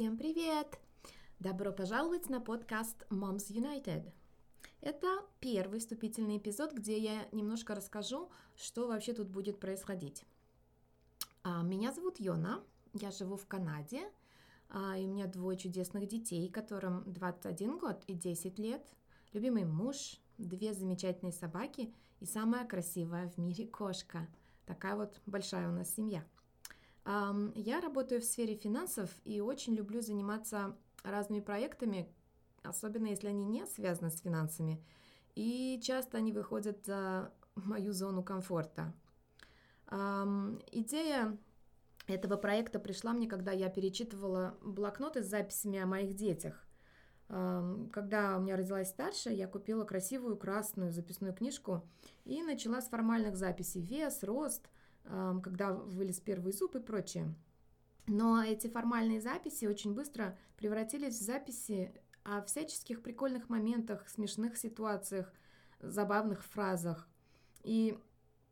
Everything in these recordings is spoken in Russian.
Всем привет! Добро пожаловать на подкаст Moms United. Это первый вступительный эпизод, где я немножко расскажу, что вообще тут будет происходить. А, меня зовут Йона, я живу в Канаде, а, и у меня двое чудесных детей, которым 21 год и 10 лет, любимый муж, две замечательные собаки и самая красивая в мире кошка. Такая вот большая у нас семья – я работаю в сфере финансов и очень люблю заниматься разными проектами, особенно если они не связаны с финансами. И часто они выходят за мою зону комфорта. Идея этого проекта пришла мне, когда я перечитывала блокноты с записями о моих детях. Когда у меня родилась старшая, я купила красивую красную записную книжку и начала с формальных записей вес, рост – когда вылез первый зуб и прочее. Но эти формальные записи очень быстро превратились в записи о всяческих прикольных моментах, смешных ситуациях, забавных фразах. И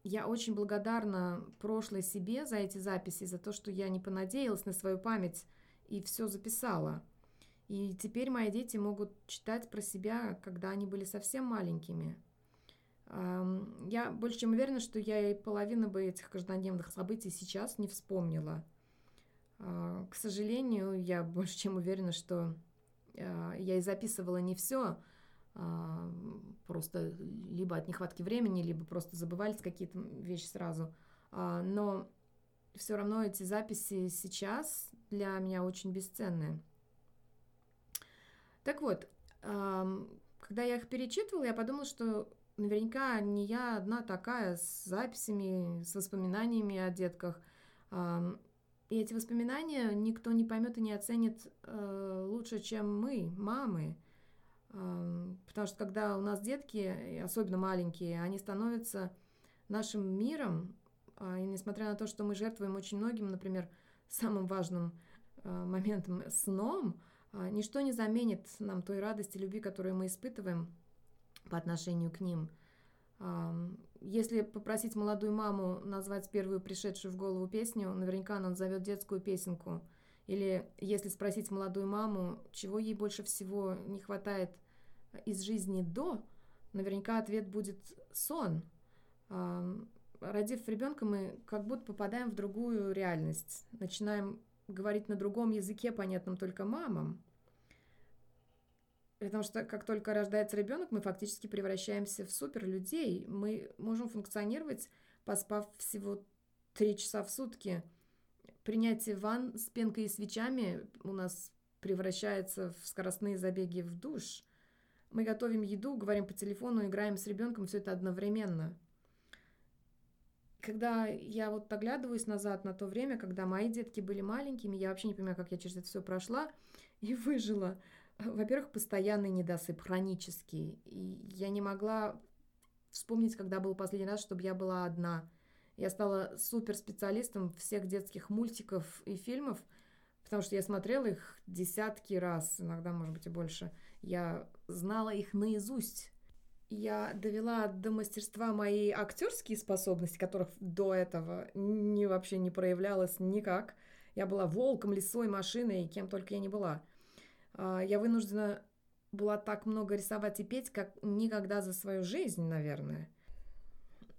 я очень благодарна прошлой себе за эти записи, за то, что я не понадеялась на свою память и все записала. И теперь мои дети могут читать про себя, когда они были совсем маленькими. Я больше чем уверена, что я и половину бы этих каждодневных событий сейчас не вспомнила. А, к сожалению, я больше чем уверена, что а, я и записывала не все, а, просто либо от нехватки времени, либо просто забывались какие-то вещи сразу. Но все равно эти записи сейчас для меня очень бесценные. Так вот, когда я их перечитывала, я подумала, что наверняка не я одна такая с записями, с воспоминаниями о детках. И эти воспоминания никто не поймет и не оценит э, лучше, чем мы, мамы. Потому что когда у нас детки, особенно маленькие, они становятся нашим миром, а, и несмотря на то, что мы жертвуем очень многим, например, самым важным э, моментом сном, а, ничто не заменит нам той радости, любви, которую мы испытываем по отношению к ним. Если попросить молодую маму назвать первую пришедшую в голову песню, наверняка она назовет детскую песенку. Или если спросить молодую маму, чего ей больше всего не хватает из жизни до, наверняка ответ будет сон. Родив ребенка, мы как будто попадаем в другую реальность, начинаем говорить на другом языке, понятном только мамам. Потому что как только рождается ребенок, мы фактически превращаемся в суперлюдей. Мы можем функционировать, поспав всего три часа в сутки. Принятие ванн с пенкой и свечами у нас превращается в скоростные забеги в душ. Мы готовим еду, говорим по телефону, играем с ребенком, все это одновременно. Когда я вот оглядываюсь назад на то время, когда мои детки были маленькими, я вообще не понимаю, как я через это все прошла и выжила. Во-первых, постоянный недосып, хронический. И я не могла вспомнить, когда был последний раз, чтобы я была одна. Я стала суперспециалистом всех детских мультиков и фильмов, потому что я смотрела их десятки раз, иногда, может быть, и больше. Я знала их наизусть. Я довела до мастерства мои актерские способности, которых до этого не, вообще не проявлялось никак. Я была волком, лисой, машиной, кем только я не была – я вынуждена была так много рисовать и петь, как никогда за свою жизнь, наверное.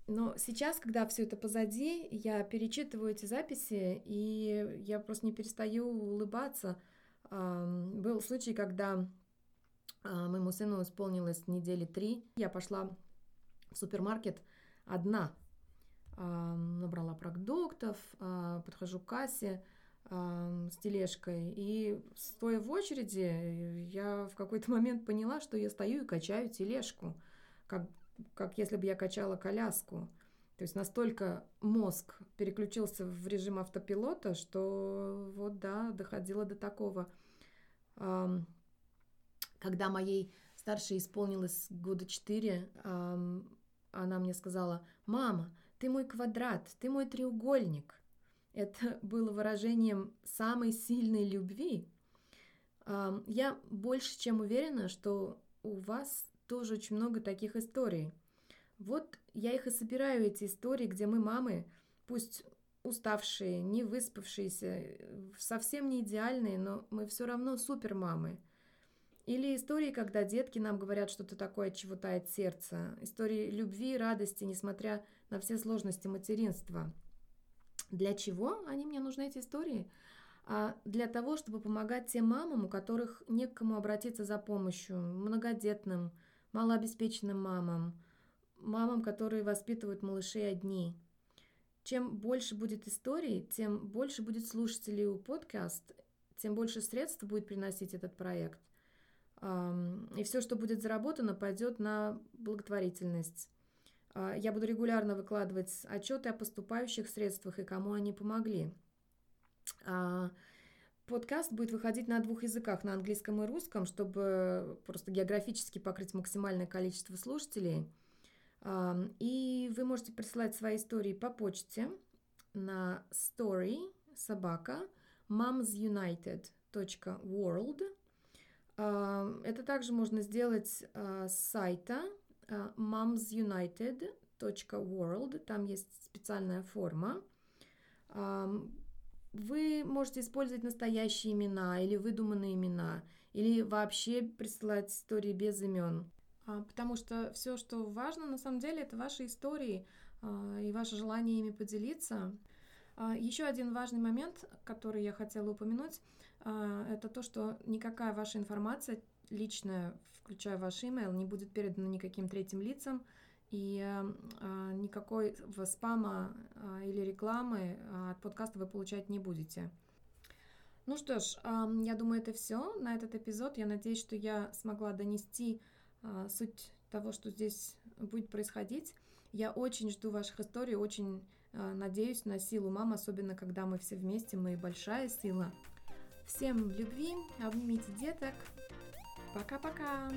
Но сейчас, когда все это позади, я перечитываю эти записи, и я просто не перестаю улыбаться. Был случай, когда а, моему сыну исполнилось недели три. Я пошла в супермаркет одна. Набрала продуктов, а, подхожу к кассе, с тележкой. И стоя в очереди, я в какой-то момент поняла, что я стою и качаю тележку, как, как если бы я качала коляску. То есть настолько мозг переключился в режим автопилота, что вот да, доходило до такого. Когда моей старшей исполнилось года четыре, она мне сказала, «Мама, ты мой квадрат, ты мой треугольник». Это было выражением самой сильной любви. Я больше чем уверена, что у вас тоже очень много таких историй. Вот я их и собираю, эти истории, где мы, мамы, пусть уставшие, не выспавшиеся, совсем не идеальные, но мы все равно супер мамы. Или истории, когда детки нам говорят что-то такое, чего тает сердце. Истории любви радости, несмотря на все сложности материнства. Для чего они мне нужны, эти истории? А для того, чтобы помогать тем мамам, у которых не к кому обратиться за помощью, многодетным, малообеспеченным мамам, мамам, которые воспитывают малышей одни. Чем больше будет историй, тем больше будет слушателей у подкаст, тем больше средств будет приносить этот проект. И все, что будет заработано, пойдет на благотворительность. А, я буду регулярно выкладывать отчеты о поступающих средствах и кому они помогли. А, подкаст будет выходить на двух языках, на английском и русском, чтобы просто географически покрыть максимальное количество слушателей. И вы можете присылать свои истории по почте на story собака momsunited.world это также можно сделать а, с сайта а, momsunited.world. Там есть специальная форма. Вы можете использовать настоящие имена или выдуманные имена, или вообще присылать истории без имен. А, потому что все, что важно, на самом деле, это ваши истории и ваше желание ими поделиться. Еще один важный момент, который я хотела упомянуть – а, это то, что никакая ваша информация личная, включая ваш email, не будет передана никаким третьим лицам, и а, никакой спама а, или рекламы от подкаста вы получать не будете. Ну что ж, я думаю, это все на этот эпизод. Я надеюсь, что я смогла донести суть того, что здесь будет происходить. Я очень жду ваших историй, очень надеюсь на силу мам, особенно когда мы все вместе, мы большая сила. Всем любви, обнимите деток. Пока-пока!